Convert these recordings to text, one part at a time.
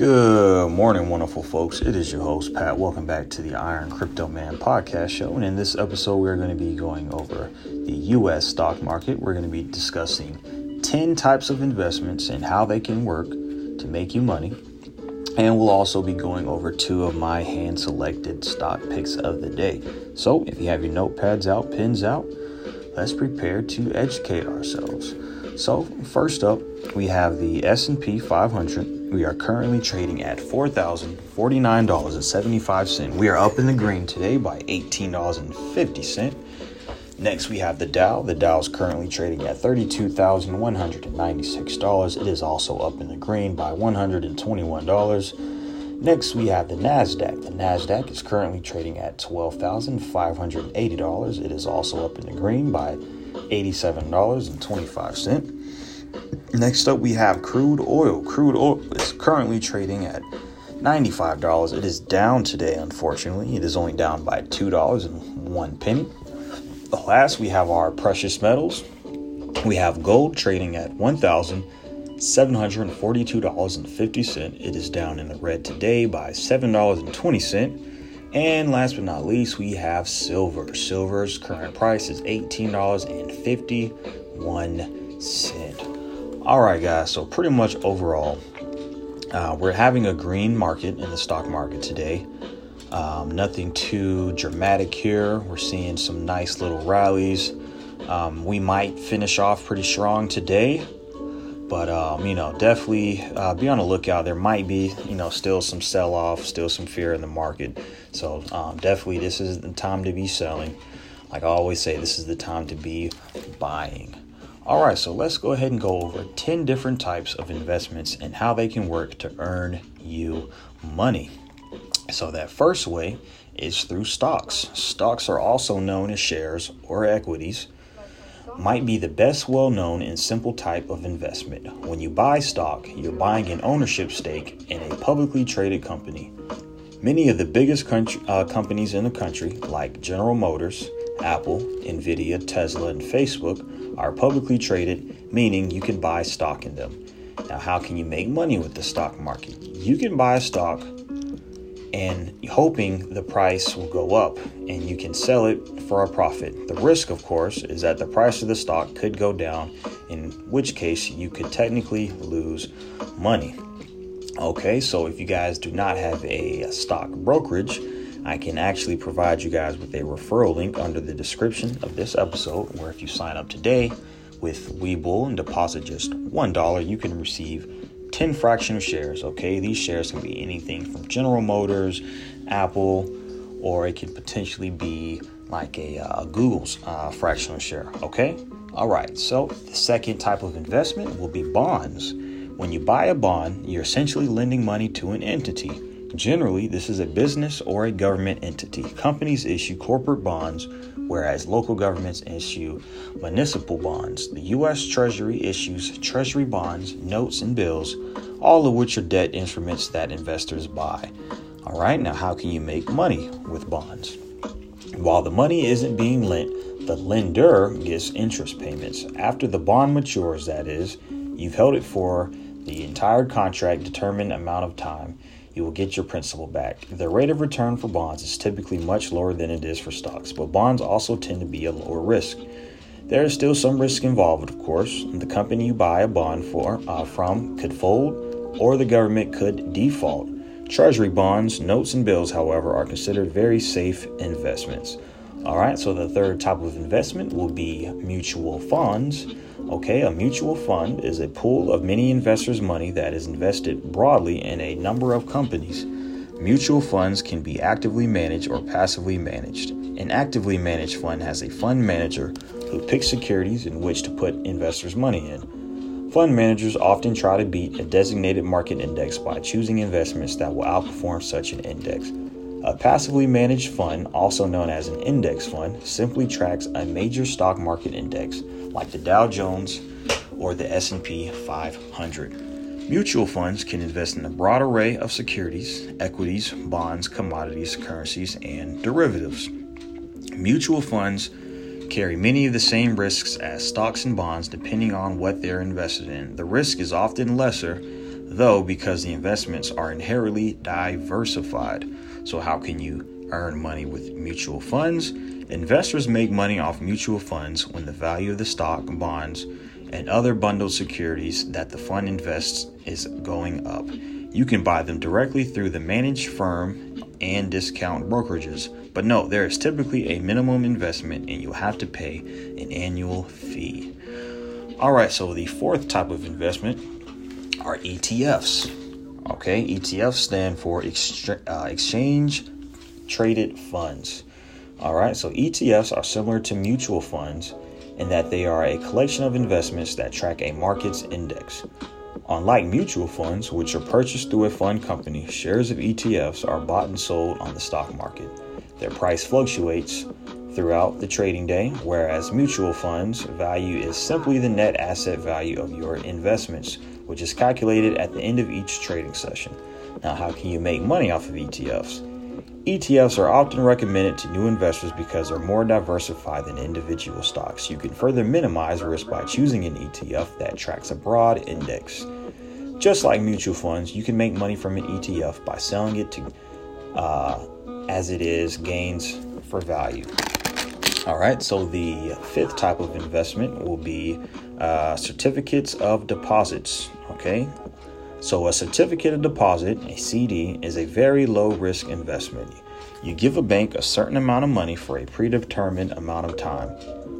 Good morning, wonderful folks. It is your host, Pat. Welcome back to the Iron Crypto Man podcast show. And in this episode, we're going to be going over the U.S. stock market. We're going to be discussing 10 types of investments and how they can work to make you money. And we'll also be going over two of my hand selected stock picks of the day. So if you have your notepads out, pens out, let's prepare to educate ourselves. So first up, we have the S&P 500. We are currently trading at $4,049.75. We are up in the green today by $18.50. Next, we have the Dow. The Dow is currently trading at $32,196. It is also up in the green by $121. Next, we have the NASDAQ. The NASDAQ is currently trading at $12,580. It is also up in the green by $87.25. Next up, we have crude oil. Crude oil is currently trading at $95. It is down today, unfortunately. It is only down by $2 and one penny. Last, we have our precious metals. We have gold trading at $1,742.50. It is down in the red today by $7.20. And last but not least, we have silver. Silver's current price is $18.51. All right, guys, so pretty much overall, uh, we're having a green market in the stock market today. Um, nothing too dramatic here. We're seeing some nice little rallies. Um, we might finish off pretty strong today, but um, you know, definitely uh, be on the lookout. There might be, you know, still some sell off, still some fear in the market. So um, definitely, this is the time to be selling. Like I always say, this is the time to be buying. All right, so let's go ahead and go over 10 different types of investments and how they can work to earn you money. So, that first way is through stocks. Stocks are also known as shares or equities. Might be the best well known and simple type of investment. When you buy stock, you're buying an ownership stake in a publicly traded company. Many of the biggest country, uh, companies in the country, like General Motors, Apple, Nvidia, Tesla, and Facebook, are publicly traded, meaning you can buy stock in them. Now, how can you make money with the stock market? You can buy a stock and hoping the price will go up and you can sell it for a profit. The risk, of course, is that the price of the stock could go down, in which case you could technically lose money. Okay, so if you guys do not have a stock brokerage, I can actually provide you guys with a referral link under the description of this episode where if you sign up today with Webull and deposit just $1, you can receive 10 fractional shares. Okay, these shares can be anything from General Motors, Apple, or it could potentially be like a uh, Google's uh, fractional share. Okay, all right. So the second type of investment will be bonds. When you buy a bond, you're essentially lending money to an entity. Generally, this is a business or a government entity. Companies issue corporate bonds, whereas local governments issue municipal bonds. The U.S. Treasury issues Treasury bonds, notes, and bills, all of which are debt instruments that investors buy. All right, now how can you make money with bonds? While the money isn't being lent, the lender gets interest payments. After the bond matures, that is, you've held it for the entire contract determined amount of time you will get your principal back. The rate of return for bonds is typically much lower than it is for stocks, but bonds also tend to be a lower risk. There is still some risk involved, of course. The company you buy a bond for uh, from could fold, or the government could default. Treasury bonds, notes, and bills, however, are considered very safe investments. All right, so the third type of investment will be mutual funds. Okay, a mutual fund is a pool of many investors' money that is invested broadly in a number of companies. Mutual funds can be actively managed or passively managed. An actively managed fund has a fund manager who picks securities in which to put investors' money in. Fund managers often try to beat a designated market index by choosing investments that will outperform such an index. A passively managed fund, also known as an index fund, simply tracks a major stock market index like the Dow Jones or the S&P 500. Mutual funds can invest in a broad array of securities, equities, bonds, commodities, currencies, and derivatives. Mutual funds carry many of the same risks as stocks and bonds depending on what they're invested in. The risk is often lesser though, because the investments are inherently diversified. So, how can you earn money with mutual funds? Investors make money off mutual funds when the value of the stock, bonds, and other bundled securities that the fund invests is going up. You can buy them directly through the managed firm and discount brokerages. But no, there is typically a minimum investment and you have to pay an annual fee. All right, so the fourth type of investment are ETFs. Okay, ETFs stand for uh, exchange traded funds. All right, so ETFs are similar to mutual funds in that they are a collection of investments that track a market's index. Unlike mutual funds, which are purchased through a fund company, shares of ETFs are bought and sold on the stock market. Their price fluctuates throughout the trading day, whereas mutual funds value is simply the net asset value of your investments, which is calculated at the end of each trading session. Now, how can you make money off of ETFs? ETFs are often recommended to new investors because they're more diversified than individual stocks. You can further minimize risk by choosing an ETF that tracks a broad index. Just like mutual funds, you can make money from an ETF by selling it to uh, as it is gains for value. All right, so the fifth type of investment will be uh, certificates of deposits. Okay, so, a certificate of deposit, a CD, is a very low risk investment. You give a bank a certain amount of money for a predetermined amount of time.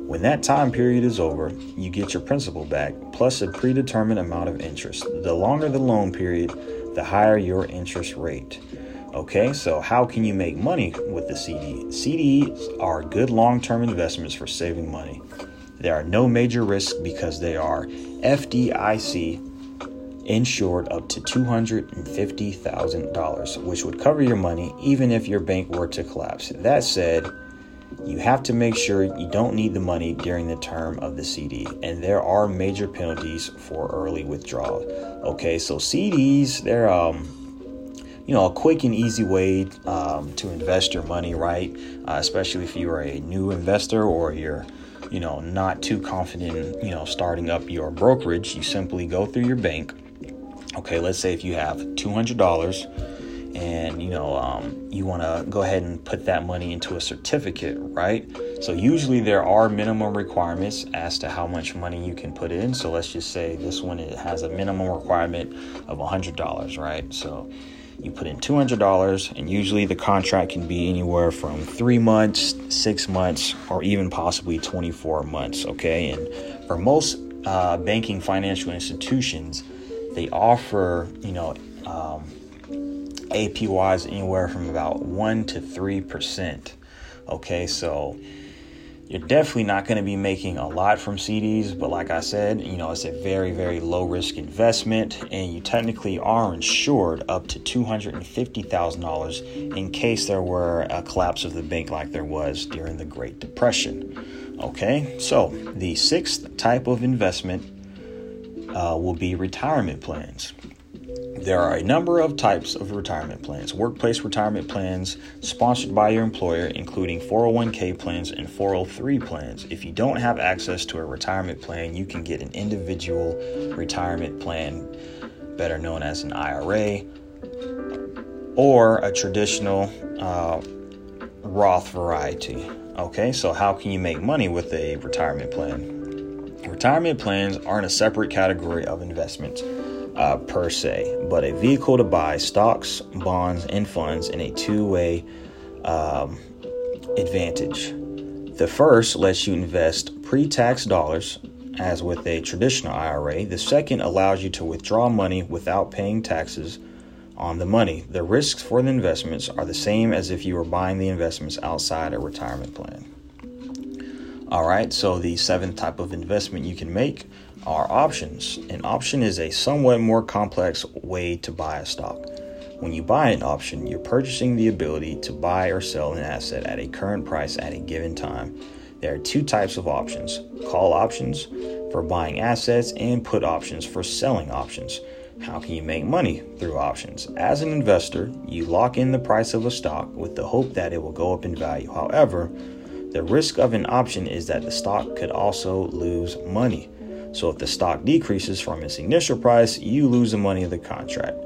When that time period is over, you get your principal back plus a predetermined amount of interest. The longer the loan period, the higher your interest rate. Okay, so how can you make money with the CD? CDs are good long term investments for saving money. There are no major risks because they are FDIC insured up to $250,000, which would cover your money even if your bank were to collapse. That said, you have to make sure you don't need the money during the term of the CD, and there are major penalties for early withdrawal. Okay, so CDs, they're um, you know, a quick and easy way um, to invest your money, right? Uh, especially if you are a new investor or you're, you know, not too confident in, you know, starting up your brokerage. You simply go through your bank okay let's say if you have $200 and you know um, you want to go ahead and put that money into a certificate right so usually there are minimum requirements as to how much money you can put in so let's just say this one it has a minimum requirement of $100 right so you put in $200 and usually the contract can be anywhere from three months six months or even possibly 24 months okay and for most uh, banking financial institutions they offer, you know, um, APYs anywhere from about 1 to 3%. Okay, so you're definitely not going to be making a lot from CDs, but like I said, you know, it's a very, very low risk investment, and you technically are insured up to $250,000 in case there were a collapse of the bank like there was during the Great Depression. Okay, so the sixth type of investment uh, will be retirement plans. There are a number of types of retirement plans. Workplace retirement plans sponsored by your employer, including 401k plans and 403 plans. If you don't have access to a retirement plan, you can get an individual retirement plan, better known as an IRA, or a traditional uh, Roth variety. Okay, so how can you make money with a retirement plan? Retirement plans aren't a separate category of investment uh, per se, but a vehicle to buy stocks, bonds, and funds in a two way um, advantage. The first lets you invest pre tax dollars, as with a traditional IRA. The second allows you to withdraw money without paying taxes on the money. The risks for the investments are the same as if you were buying the investments outside a retirement plan. All right, so the seventh type of investment you can make are options. An option is a somewhat more complex way to buy a stock. When you buy an option, you're purchasing the ability to buy or sell an asset at a current price at a given time. There are two types of options call options for buying assets, and put options for selling options. How can you make money through options? As an investor, you lock in the price of a stock with the hope that it will go up in value. However, the risk of an option is that the stock could also lose money. So if the stock decreases from its initial price, you lose the money of the contract.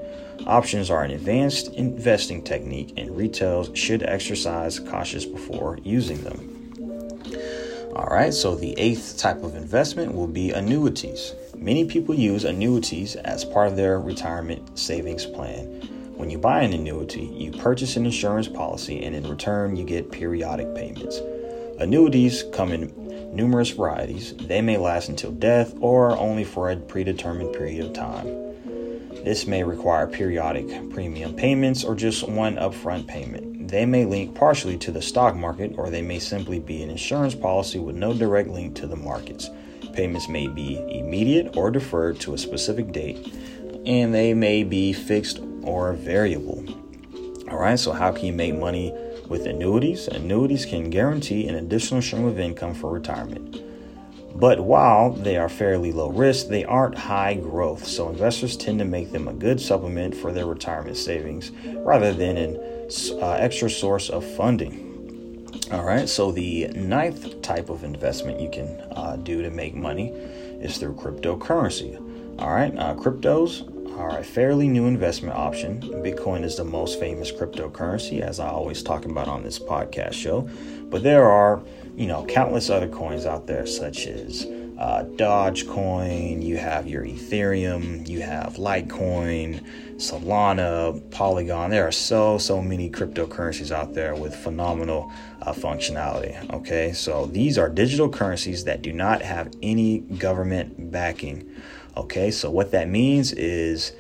Options are an advanced investing technique, and retailers should exercise cautious before using them. All right, so the eighth type of investment will be annuities. Many people use annuities as part of their retirement savings plan. When you buy an annuity, you purchase an insurance policy, and in return, you get periodic payments. Annuities come in numerous varieties. They may last until death or only for a predetermined period of time. This may require periodic premium payments or just one upfront payment. They may link partially to the stock market or they may simply be an insurance policy with no direct link to the markets. Payments may be immediate or deferred to a specific date, and they may be fixed or variable. All right, so how can you make money with annuities? Annuities can guarantee an additional stream of income for retirement. But while they are fairly low risk, they aren't high growth, so investors tend to make them a good supplement for their retirement savings rather than an uh, extra source of funding. All right, so the ninth type of investment you can uh, do to make money is through cryptocurrency. All right, uh, cryptos are a fairly new investment option. Bitcoin is the most famous cryptocurrency, as I always talk about on this podcast show. But there are you know, countless other coins out there, such as uh, Dogecoin, you have your Ethereum, you have Litecoin, Solana, Polygon. There are so, so many cryptocurrencies out there with phenomenal uh, functionality. Okay, so these are digital currencies that do not have any government backing. Okay, so what that means is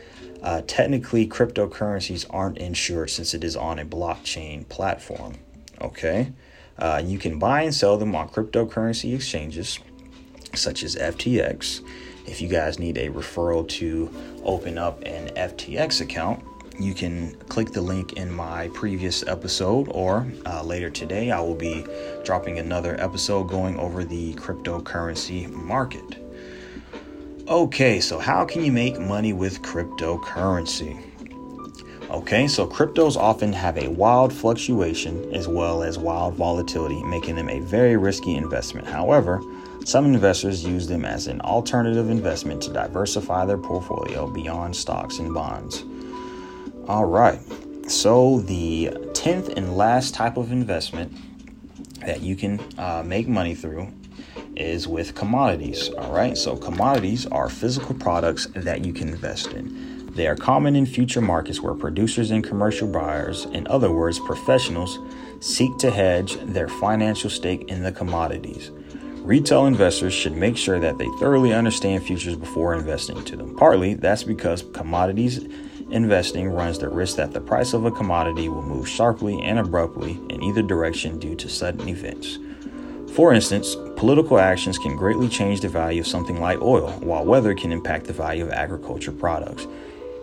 uh, technically cryptocurrencies aren't insured since it is on a blockchain platform. Okay. Uh, you can buy and sell them on cryptocurrency exchanges such as FTX. If you guys need a referral to open up an FTX account, you can click the link in my previous episode, or uh, later today, I will be dropping another episode going over the cryptocurrency market. Okay, so how can you make money with cryptocurrency? Okay, so cryptos often have a wild fluctuation as well as wild volatility, making them a very risky investment. However, some investors use them as an alternative investment to diversify their portfolio beyond stocks and bonds. All right, so the 10th and last type of investment that you can uh, make money through is with commodities. All right, so commodities are physical products that you can invest in. They are common in future markets where producers and commercial buyers, in other words, professionals, seek to hedge their financial stake in the commodities. Retail investors should make sure that they thoroughly understand futures before investing into them. Partly, that's because commodities investing runs the risk that the price of a commodity will move sharply and abruptly in either direction due to sudden events. For instance, political actions can greatly change the value of something like oil, while weather can impact the value of agriculture products.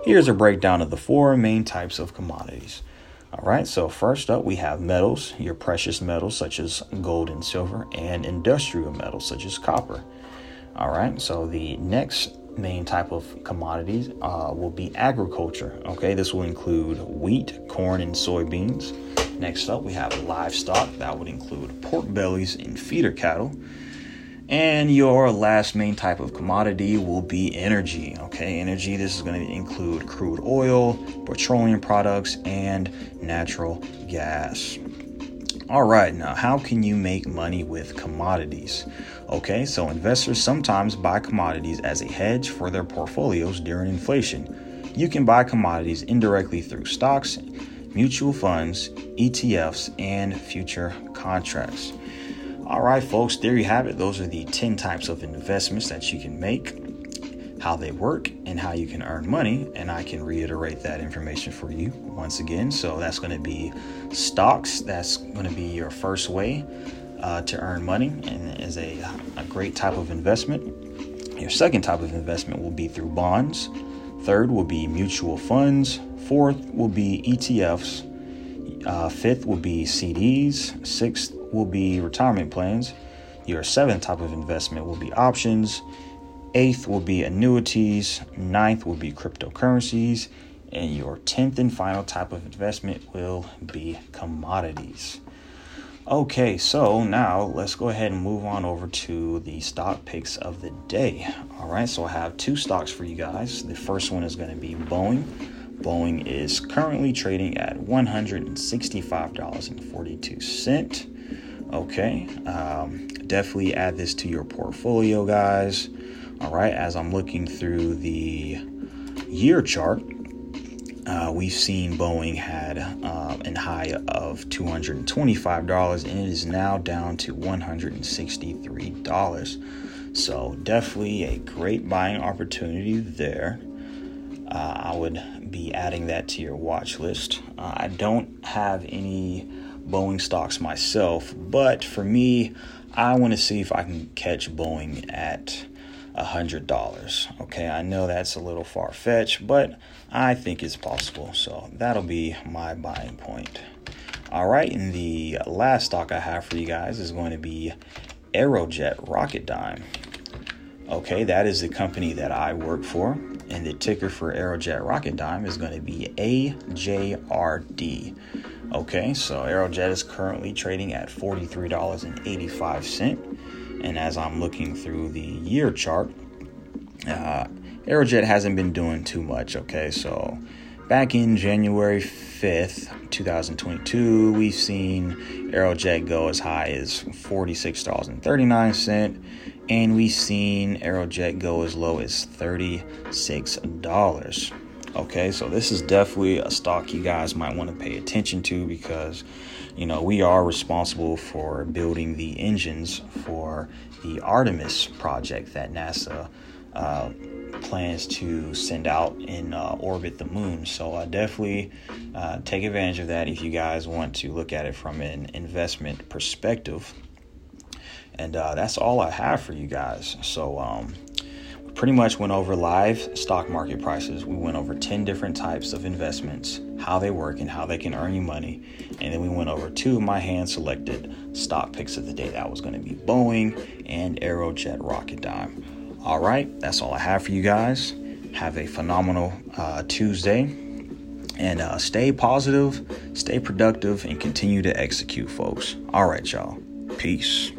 Here's a breakdown of the four main types of commodities. All right, so first up, we have metals, your precious metals such as gold and silver, and industrial metals such as copper. All right, so the next main type of commodities uh, will be agriculture. Okay, this will include wheat, corn, and soybeans. Next up, we have livestock, that would include pork bellies and feeder cattle. And your last main type of commodity will be energy. Okay, energy, this is going to include crude oil, petroleum products, and natural gas. All right, now how can you make money with commodities? Okay, so investors sometimes buy commodities as a hedge for their portfolios during inflation. You can buy commodities indirectly through stocks, mutual funds, ETFs, and future contracts. All right, folks, there you have it. Those are the 10 types of investments that you can make, how they work, and how you can earn money. And I can reiterate that information for you once again. So that's going to be stocks, that's going to be your first way uh, to earn money and is a, a great type of investment. Your second type of investment will be through bonds. Third will be mutual funds. Fourth will be ETFs. Uh, fifth will be CDs. Sixth will be retirement plans. Your seventh type of investment will be options. Eighth will be annuities. Ninth will be cryptocurrencies. And your tenth and final type of investment will be commodities. Okay, so now let's go ahead and move on over to the stock picks of the day. All right, so I have two stocks for you guys. The first one is going to be Boeing. Boeing is currently trading at $165.42. Okay, um, definitely add this to your portfolio, guys. All right, as I'm looking through the year chart, uh, we've seen Boeing had um, an high of $225 and it is now down to $163. So, definitely a great buying opportunity there. Uh, I would be adding that to your watch list. Uh, I don't have any Boeing stocks myself, but for me, I want to see if I can catch Boeing at a hundred dollars. Okay, I know that's a little far fetched, but I think it's possible. So that'll be my buying point. All right, and the last stock I have for you guys is going to be Aerojet Rocketdyne. Okay, that is the company that I work for, and the ticker for Aerojet Rocketdyne is going to be AJRD. Okay, so Aerojet is currently trading at $43.85. And as I'm looking through the year chart, uh, Aerojet hasn't been doing too much. Okay, so back in January 5th, 2022, we've seen Aerojet go as high as $46.39, and we've seen Aerojet go as low as $36. Okay, so this is definitely a stock you guys might want to pay attention to because, you know, we are responsible for building the engines for the Artemis project that NASA uh, plans to send out and uh, orbit the moon. So uh, definitely uh, take advantage of that if you guys want to look at it from an investment perspective. And uh, that's all I have for you guys. So, um, pretty much went over live stock market prices. We went over 10 different types of investments, how they work, and how they can earn you money. And then we went over two of my hand selected stock picks of the day. That was going to be Boeing and Aerojet Rocketdyne. All right, that's all I have for you guys. Have a phenomenal uh, Tuesday and uh, stay positive, stay productive, and continue to execute, folks. All right, y'all. Peace.